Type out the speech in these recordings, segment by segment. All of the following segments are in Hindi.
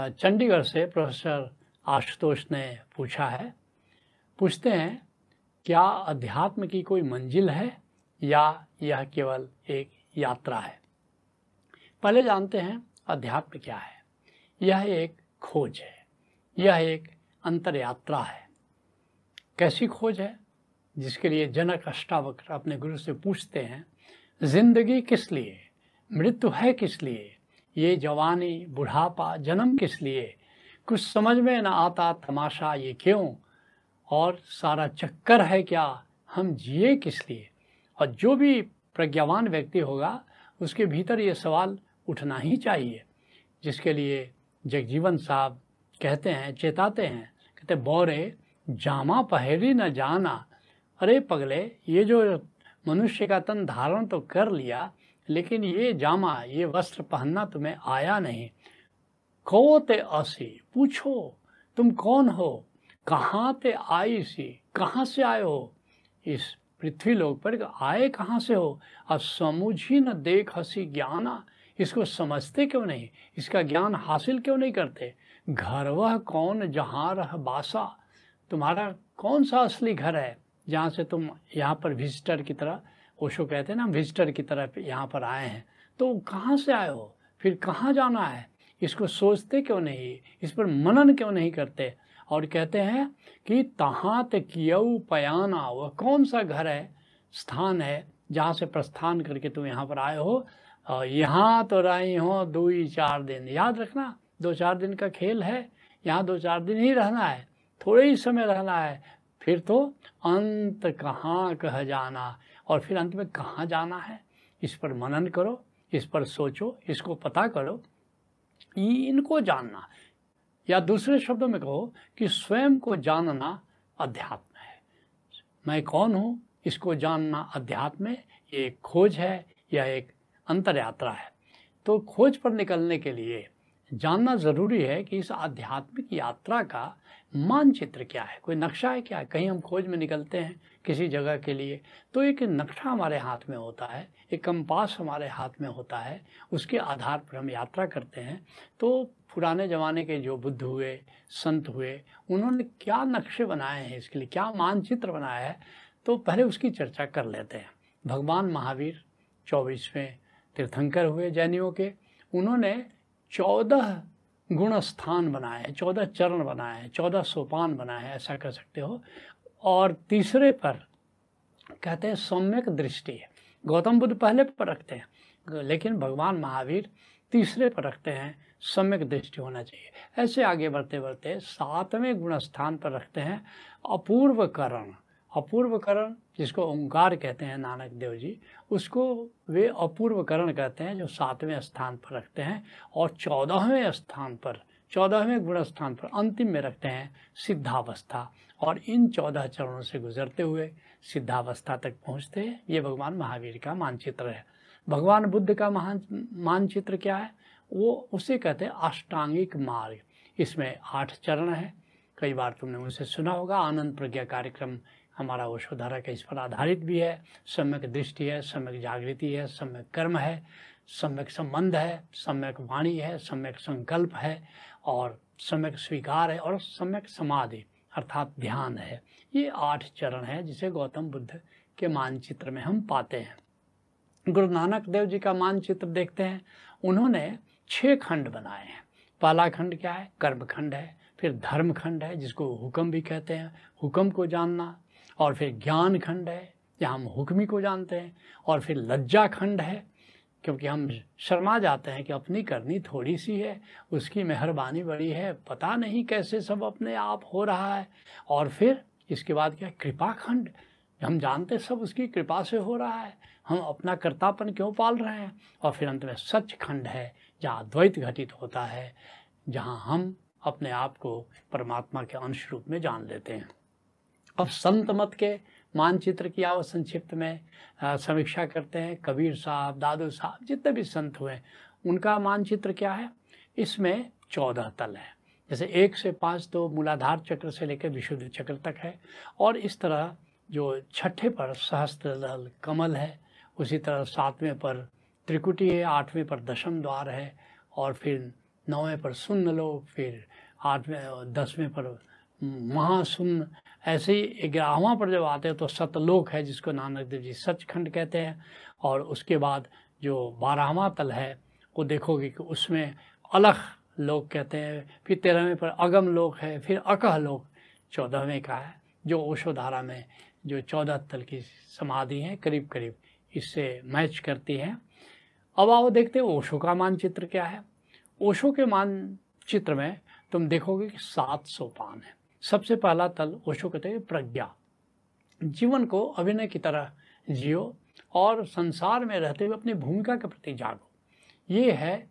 चंडीगढ़ से प्रोफेसर आशुतोष ने पूछा है। पूछते हैं, क्या अध्यात्म की कोई मंजिल है या यह केवल एक यात्रा है? पहले जानते हैं, अध्यात्म क्या है। यह एक खोज है, यह एक अंतर यात्रा है। कैसी खोज है? जिसके लिए जनक अष्टावक्र अपने गुरु से पूछते हैं, ज़िंदगी किस लिए? मृत्यु है किस लिए? ये जवानी बुढ़ापा जन्म किस लिए? कुछ समझ में ना आता तमाशा ये क्यों? और सारा चक्कर है क्या? हम जिए किस लिए? और जो भी प्रज्ञावान व्यक्ति होगा, उसके भीतर ये सवाल उठना ही चाहिए। जिसके लिए जगजीवन साहब कहते हैं, चेताते हैं, कहते बोरे, जामा पहरी न जाना। अरे पगले, ये जो मनुष्य का तन धारण तो कर लिया लेकिन ये जामा, ये वस्त्र पहनना तुम्हें आया नहीं। को ते असी, पूछो, तुम कौन हो? कहाँ ते आई सी? कहाँ से आए हो? इस पृथ्वी लोक पर आए कहाँ से हो? अब समुझी न देख हसी ज्ञाना। इसको समझते क्यों नहीं? इसका ज्ञान हासिल क्यों नहीं करते? घर वह कौन जहाँ रह बासा? तुम्हारा कौन सा असली घर है, जहाँ से तुम यहाँ पर विजिटर की तरह ओशो कहते हैं ना विजिटर की तरह यहाँ पर आए हैं। तो कहाँ से आए हो? फिर कहाँ जाना है? इसको सोचते क्यों नहीं? इस पर मनन क्यों नहीं करते? और कहते हैं कि तहाँ तयऊ पयाना, वह कौन सा घर है, स्थान है, जहाँ से प्रस्थान करके तुम यहाँ पर आए हो? और यहाँ तो रही हो दो ही चार दिन। याद रखना, दो चार दिन का खेल है। यहाँ दो चार दिन ही रहना है। थोड़े ही समय रहना है। फिर तो अंत कहाँ कह जाना? और फिर अंत में कहाँ जाना है? इस पर मनन करो, इस पर सोचो, इसको पता करो। इनको जानना। या दूसरे शब्दों में कहो कि स्वयं को जानना अध्यात्म है। मैं कौन हूँ? इसको जानना अध्यात्म है। ये एक खोज है या एक अंतर यात्रा है। तो खोज पर निकलने के लिए जानना ज़रूरी है कि इस आध्यात्मिक यात्रा का मानचित्र क्या है? कोई नक्शा है क्या? है कहीं हम खोज में निकलते हैं किसी जगह के लिए तो एक नक्शा हमारे हाथ में होता है, एक कंपास हमारे हाथ में होता है, उसके आधार पर हम यात्रा करते हैं। तो पुराने ज़माने के जो बुद्ध हुए, संत हुए, उन्होंने क्या नक्शे बनाए हैं इसके लिए, क्या मानचित्र बनाया है तो पहले उसकी चर्चा कर लेते हैं। भगवान महावीर चौबीसवें तीर्थंकर हुए जैनियों के, उन्होंने चौदह गुण स्थान बनाए हैं चौदह चरण बनाए हैं चौदह सोपान बनाए हैं ऐसा कर सकते हो। और तीसरे पर कहते हैं, सम्यक दृष्टि है। गौतम बुद्ध पहले पर रखते हैं, लेकिन भगवान महावीर तीसरे पर रखते हैं, सम्यक दृष्टि होना चाहिए। ऐसे आगे बढ़ते बढ़ते सातवें गुण स्थान पर रखते हैं अपूर्व करण अपूर्वकरण, जिसको ओंकार कहते हैं, नानक देव जी, उसको वे अपूर्वकरण कहते हैं, जो सातवें स्थान पर रखते हैं और चौदहवें स्थान पर, चौदहवें गुण स्थान पर अंतिम में रखते हैं सिद्धावस्था। और इन चौदह चरणों से गुजरते हुए सिद्धावस्था तक पहुँचते हैं। ये भगवान महावीर का मानचित्र है। भगवान बुद्ध का महान, मानचित्र क्या है? वो उसे कहते हैं अष्टांगिक मार्ग। इसमें आठ चरण है। कई बार तुमने उनसे सुना होगा, आनंद प्रज्ञा कार्यक्रम हमारा वशोधारा का इस पर आधारित भी है। सम्यक दृष्टि है, सम्यक जागृति है, सम्यक कर्म है, सम्यक संबंध है, सम्यक वाणी है, सम्यक संकल्प है और सम्यक स्वीकार है और सम्यक समाधि अर्थात ध्यान है। ये आठ चरण है जिसे गौतम बुद्ध के मानचित्र में हम पाते हैं। गुरु नानक देव जी का मानचित्र देखते हैं। उन्होंने छः खंड बनाए हैं। पहला खंड क्या है? कर्म खंड है। फिर धर्म खंड है, जिसको हुक्म भी कहते हैं। हुक्म को जानना और फिर ज्ञान खंड है जहाँ हम हुक्मी को जानते हैं, और फिर लज्जा खंड है, क्योंकि हम शर्मा जाते हैं कि अपनी करनी थोड़ी सी है, उसकी मेहरबानी बड़ी है, पता नहीं कैसे सब अपने आप हो रहा है, और फिर इसके बाद क्या कृपा खंड, हम जानते सब उसकी कृपा से हो रहा है, हम अपना कर्तापन क्यों पाल रहे हैं? और फिर अंत में सच खंड है, जहाँ द्वैत घटित होता है, जहाँ हम अपने आप को परमात्मा के अंश रूप में जान लेते हैं। अब संत मत के मानचित्र की आओ, संक्षिप्त में समीक्षा करते हैं। कबीर साहब, दादू साहब, जितने भी संत हुए उनका मानचित्र क्या है? इसमें चौदह तल है। जैसे एक से पाँच तो मूलाधार चक्र से लेकर विशुद्ध चक्र तक है। और इस तरह जो छठे पर सहस्त्र दल कमल है, उसी तरह सातवें पर त्रिकुटी है, आठवें पर दशम द्वार है, और फिर नौवें पर सुन्न लो फिर आठवें दसवें पर महासुन्न ऐसे ही ग्यारहवा पर जब आते हैं तो सतलोक है जिसको नानक देव जी सचखंड कहते हैं और उसके बाद जो बारहवा तल है, वो देखोगे कि उसमें अलख लोग कहते हैं, फिर तेरहवें पर अगम लोक है, फिर अकह लोक, चौदहवें का है, जो ओशोधारा में जो चौदह तल की समाधि है, करीब करीब इससे मैच करती हैं। अब आओ देखते हैं ओशो का मानचित्र क्या है। ओशो के मानचित्र में तुम देखोगे कि सात सोपान है। सबसे पहला तल ओशो कहते हैं प्रज्ञा। जीवन को अभिनय की तरह जियो और संसार में रहते हुए अपनी भूमिका के प्रति जागो। ये है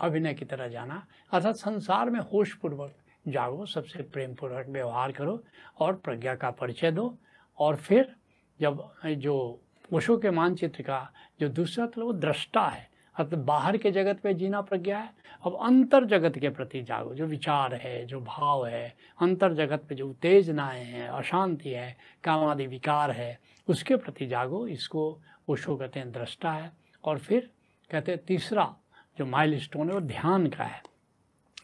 अभिनय की तरह जाना। अर्थात संसार में होशपूर्वक जागो, सबसे प्रेम पूर्वक व्यवहार करो और प्रज्ञा का परिचय दो। और फिर जब जो ओशो के मानचित्र का जो दूसरा तल वो दृष्टा है। अर्थात बाहर के जगत पे जीना प्रज्ञा है। अब अंतर जगत के प्रति जागो। जो विचार है, जो भाव है, अंतर जगत पे जो उत्तेजनाएँ हैं, अशांति है, कामादि विकार है, उसके प्रति जागो। इसको ओशो कहते हैं दृष्टा है। और फिर कहते हैं तीसरा जो माइल स्टोन है, वो ध्यान का है।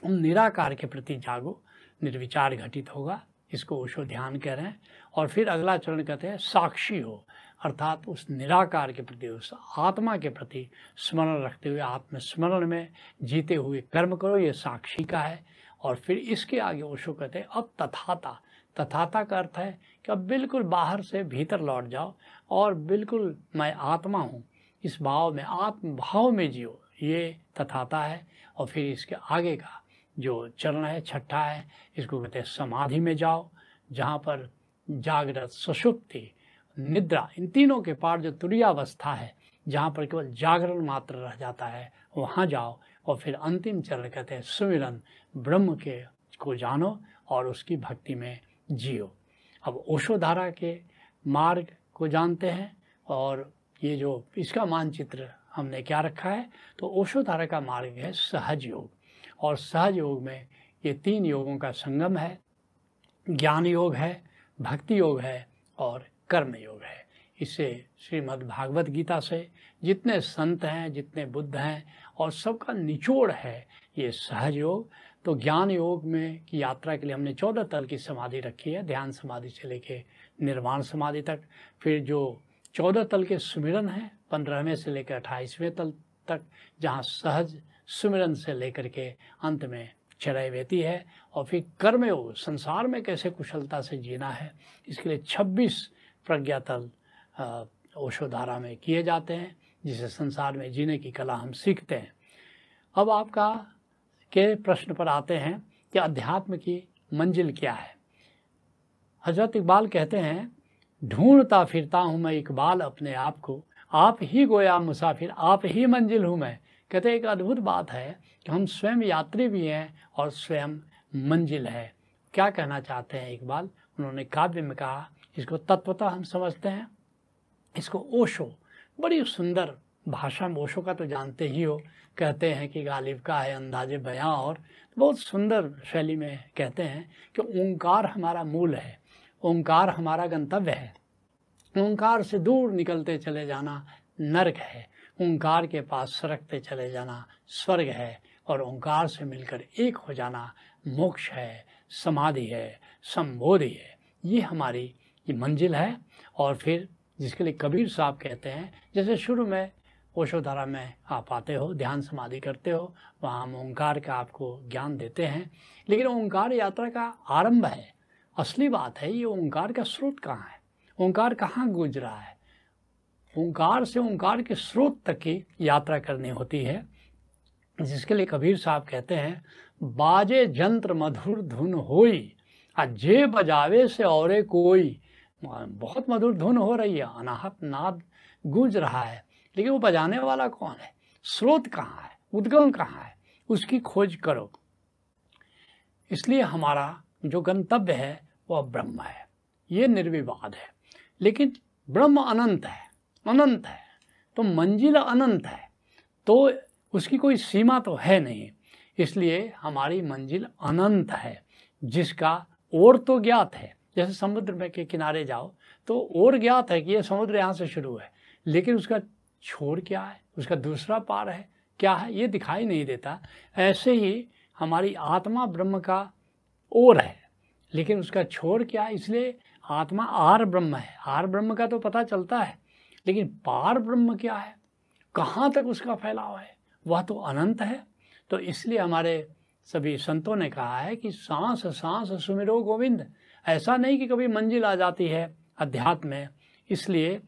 उन निराकार के प्रति जागो। निर्विचार घटित होगा। इसको ओशो ध्यान कह रहे हैं और फिर अगला चरण कहते हैं, साक्षी हो। अर्थात उस निराकार के प्रति, उस आत्मा के प्रति स्मरण रखते हुए, आत्मस्मरण में जीते हुए कर्म करो, ये साक्षी का है। और फिर इसके आगे ओशो कहते हैं, अब तथाता। तथाता का अर्थ है कि अब बिल्कुल बाहर से भीतर लौट जाओ और बिल्कुल मैं आत्मा हूँ, इस भाव में आत्म भाव में जियो। ये तथाता है और फिर इसके आगे का जो चरण है, छठा है, इसको कहते हैं समाधि में जाओ, जहाँ पर जागृत सुषुप्ति निद्रा, इन तीनों के पार जो तुरियावस्था है, जहाँ पर केवल जागरण मात्र रह जाता है, वहाँ जाओ और फिर अंतिम चरण कहते हैं सुमिरन, ब्रह्म के को जानो और उसकी भक्ति में जियो। अब ओशोधारा के मार्ग को जानते हैं और ये जो इसका मानचित्र हमने क्या रखा है तो ओशोधारा का मार्ग है सहज योग। और सहज योग में ये तीन योगों का संगम है। ज्ञान योग है, भक्ति योग है और कर्म योग है। इससे श्रीमद् भागवत गीता से जितने संत हैं, जितने बुद्ध हैं और सबका निचोड़ है ये सहज योग। तो ज्ञान योग में की यात्रा के लिए हमने चौदह तल की समाधि रखी है, ध्यान समाधि से लेके निर्वाण समाधि तक। फिर जो चौदह तल के सुमिरन हैं, पंद्रहवें से लेकर अट्ठाईसवें तल तक, जहाँ सहज सुमिरन से लेकर के अंत में चढ़ाई रहती है और फिर कर्म योग, संसार में कैसे कुशलता से जीना है, इसके लिए छब्बीस प्रज्ञातल ओशोधारा में किए जाते हैं, जिसे संसार में जीने की कला हम सीखते हैं। अब आपका के प्रश्न पर आते हैं कि अध्यात्म की मंजिल क्या है? हज़रत इकबाल कहते हैं, ढूंढता फिरता हूँ मैं इकबाल अपने आप को, आप ही गोया मुसाफिर, आप ही मंजिल हूँ मैं। कहते एक अद्भुत बात है कि हम स्वयं यात्री भी हैं और स्वयं मंजिल है। क्या कहना चाहते हैं इकबाल उन्होंने काव्य में कहा, इसको तत्वता हम समझते हैं। इसको ओशो, बड़ी सुंदर भाषा में, ओशो का तो जानते ही हो, कहते हैं कि गालिब का है अंदाजे बयां और बहुत सुंदर शैली में कहते हैं कि ओंकार हमारा मूल है, ओंकार हमारा गंतव्य है। ओंकार से दूर निकलते चले जाना नरक है। ओंकार के पास सरकते चले जाना स्वर्ग है और ओंकार से मिलकर एक हो जाना मोक्ष है, समाधि है, संबोधि है। ये हमारी, ये मंजिल है और फिर जिसके लिए कबीर साहब कहते हैं, जैसे शुरू में ओशोधारा में आप आते हो, ध्यान समाधि करते हो, वहाँ हम ओंकार का आपको ज्ञान देते हैं। लेकिन ओंकार यात्रा का आरंभ है। असली बात है, ये ओंकार का स्रोत कहाँ है? ओंकार कहाँ गूंज रहा है? ओंकार से ओंकार के स्रोत तक की यात्रा करनी होती है, जिसके लिए कबीर साहब कहते हैं, बाजे जंत्र मधुर धुन होई जे बजावे से और कोई। बहुत मधुर धुन हो रही है, अनाहत नाद गूंज रहा है, लेकिन वो बजाने वाला कौन है? स्रोत कहाँ है? उद्गम कहाँ है? उसकी खोज करो। इसलिए हमारा जो गंतव्य है, वह ब्रह्म है। ये निर्विवाद है। लेकिन ब्रह्म अनंत है। अनंत है तो मंजिल अनंत है तो उसकी कोई सीमा तो है नहीं। इसलिए हमारी मंजिल अनंत है, जिसका ओर तो ज्ञात है। जैसे समुद्र में के किनारे जाओ तो और ज्ञात है कि ये समुद्र यहाँ से शुरू है, लेकिन उसका छोर क्या है? उसका दूसरा पार है, क्या है? ये दिखाई नहीं देता। ऐसे ही हमारी आत्मा ब्रह्म का ओर है, लेकिन उसका छोर क्या है? इसलिए आत्मा आर ब्रह्म है। आर ब्रह्म का तो पता चलता है लेकिन पार ब्रह्म क्या है? कहाँ तक उसका फैलाव है? वह तो अनंत है। तो इसलिए हमारे सभी संतों ने कहा है कि सांस सांस सुमिरो गोविंद। ऐसा नहीं कि कभी मंजिल आ जाती है अध्यात्म में। इसलिए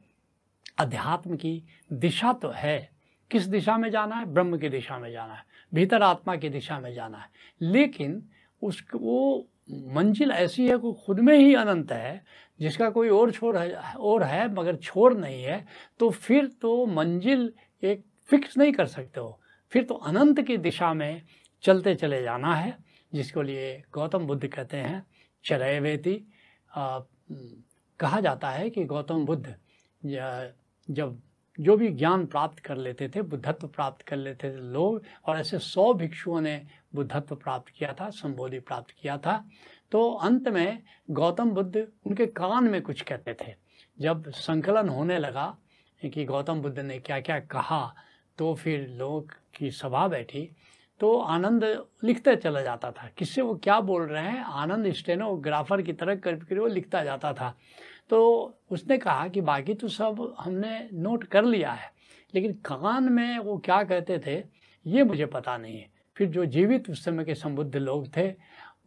अध्यात्म की दिशा तो है। किस दिशा में जाना है? ब्रह्म की दिशा में जाना है। भीतर आत्मा की दिशा में जाना है। लेकिन उस वो मंजिल ऐसी है कि खुद में ही अनंत है, जिसका कोई और छोर है, और है, मगर छोर नहीं है तो फिर तो मंजिल एक फिक्स नहीं कर सकते हो। फिर तो अनंत की दिशा में चलते चले जाना है, जिसको लिए गौतम बुद्ध कहते हैं, चरय वेती। कहा जाता है कि गौतम बुद्ध जब जो भी ज्ञान प्राप्त कर लेते थे, बुद्धत्व प्राप्त कर लेते थे लोग, और ऐसे सौ भिक्षुओं ने बुद्धत्व प्राप्त किया था, संबोधि प्राप्त किया था। तो अंत में गौतम बुद्ध उनके कान में कुछ कहते थे। जब संकलन होने लगा कि गौतम बुद्ध ने क्या क्या कहा तो फिर लोग की सभा बैठी तो आनंद लिखते चला जाता था। किससे वो क्या बोल रहे हैं? आनंद स्टेनोग्राफर की तरह कर वो लिखता जाता था। तो उसने कहा कि बाकी तो सब हमने नोट कर लिया है। लेकिन कान में वो क्या कहते थे, ये मुझे पता नहीं है। फिर जो जीवित उस समय के संबुद्ध लोग थे,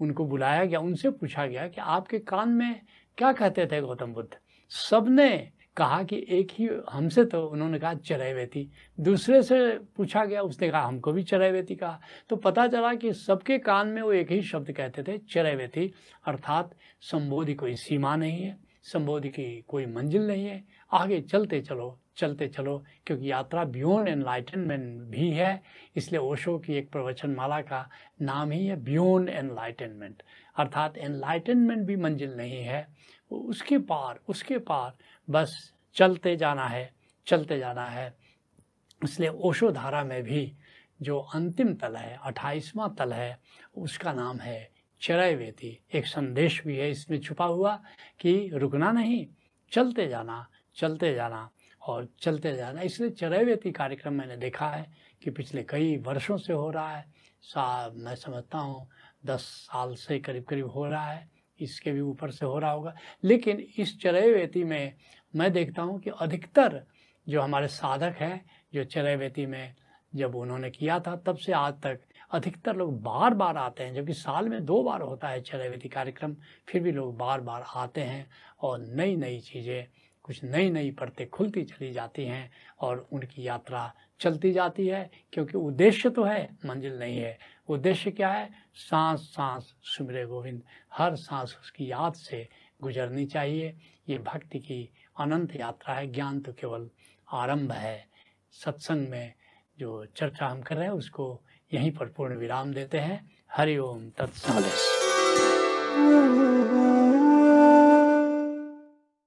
उनको बुलाया गया, उनसे पूछा गया कि आपके कान में क्या कहते थे गौतम बुद्ध? सबने कहा कि एक ही हमसे तो उन्होंने कहा चरैवेती। दूसरे से पूछा गया, उसने कहा हमको भी चरैवेती कहा। तो पता चला कि सबके कान में वो एक ही शब्द कहते थे, चरैवेती। अर्थात संबोधि कोई सीमा नहीं है। संबोधि की कोई मंजिल नहीं है। आगे चलते चलो चलते चलो, क्योंकि यात्रा बियॉन्ड एनलाइटनमेंट भी है। इसलिए ओशो की एक प्रवचन माला का नाम ही है बियॉन्ड एनलाइटनमेंट अर्थात एनलाइटनमेंट भी मंजिल नहीं है। उसके पार उसके पार बस चलते जाना है, चलते जाना है। इसलिए ओशो धारा में भी जो अंतिम तल है, अट्ठाईसवां तल है, उसका नाम है चरय वेती एक संदेश भी है, इसमें छुपा हुआ कि रुकना नहीं, चलते जाना चलते जाना और चलते जाना। इसलिए चरैवेती कार्यक्रम मैंने देखा है कि पिछले कई वर्षों से हो रहा है। सा मैं समझता हूँ, दस साल से करीब करीब हो रहा है। इसके भी ऊपर से हो रहा होगा। लेकिन इस चरैवेती में, मैं देखता हूँ कि अधिकतर जो हमारे साधक हैं, जो चरैवेती में जब उन्होंने किया था, तब से आज तक अधिकतर लोग बार बार आते हैं, जबकि साल में दो बार होता है चरैवेती कार्यक्रम, फिर भी लोग बार बार आते हैं और नई नई चीज़ें, कुछ नई नई परतें खुलती चली जाती हैं और उनकी यात्रा चलती जाती है, क्योंकि उद्देश्य तो है, मंजिल नहीं है। उद्देश्य क्या है? सांस सांस सुमरे गोविंद, हर सांस उसकी याद से गुजरनी चाहिए। ये भक्ति की अनंत यात्रा है, ज्ञान तो केवल आरंभ है। सत्संग में जो चर्चा हम कर रहे हैं, उसको यहीं पर पूर्ण विराम देते हैं। हरिओम तत्समलेश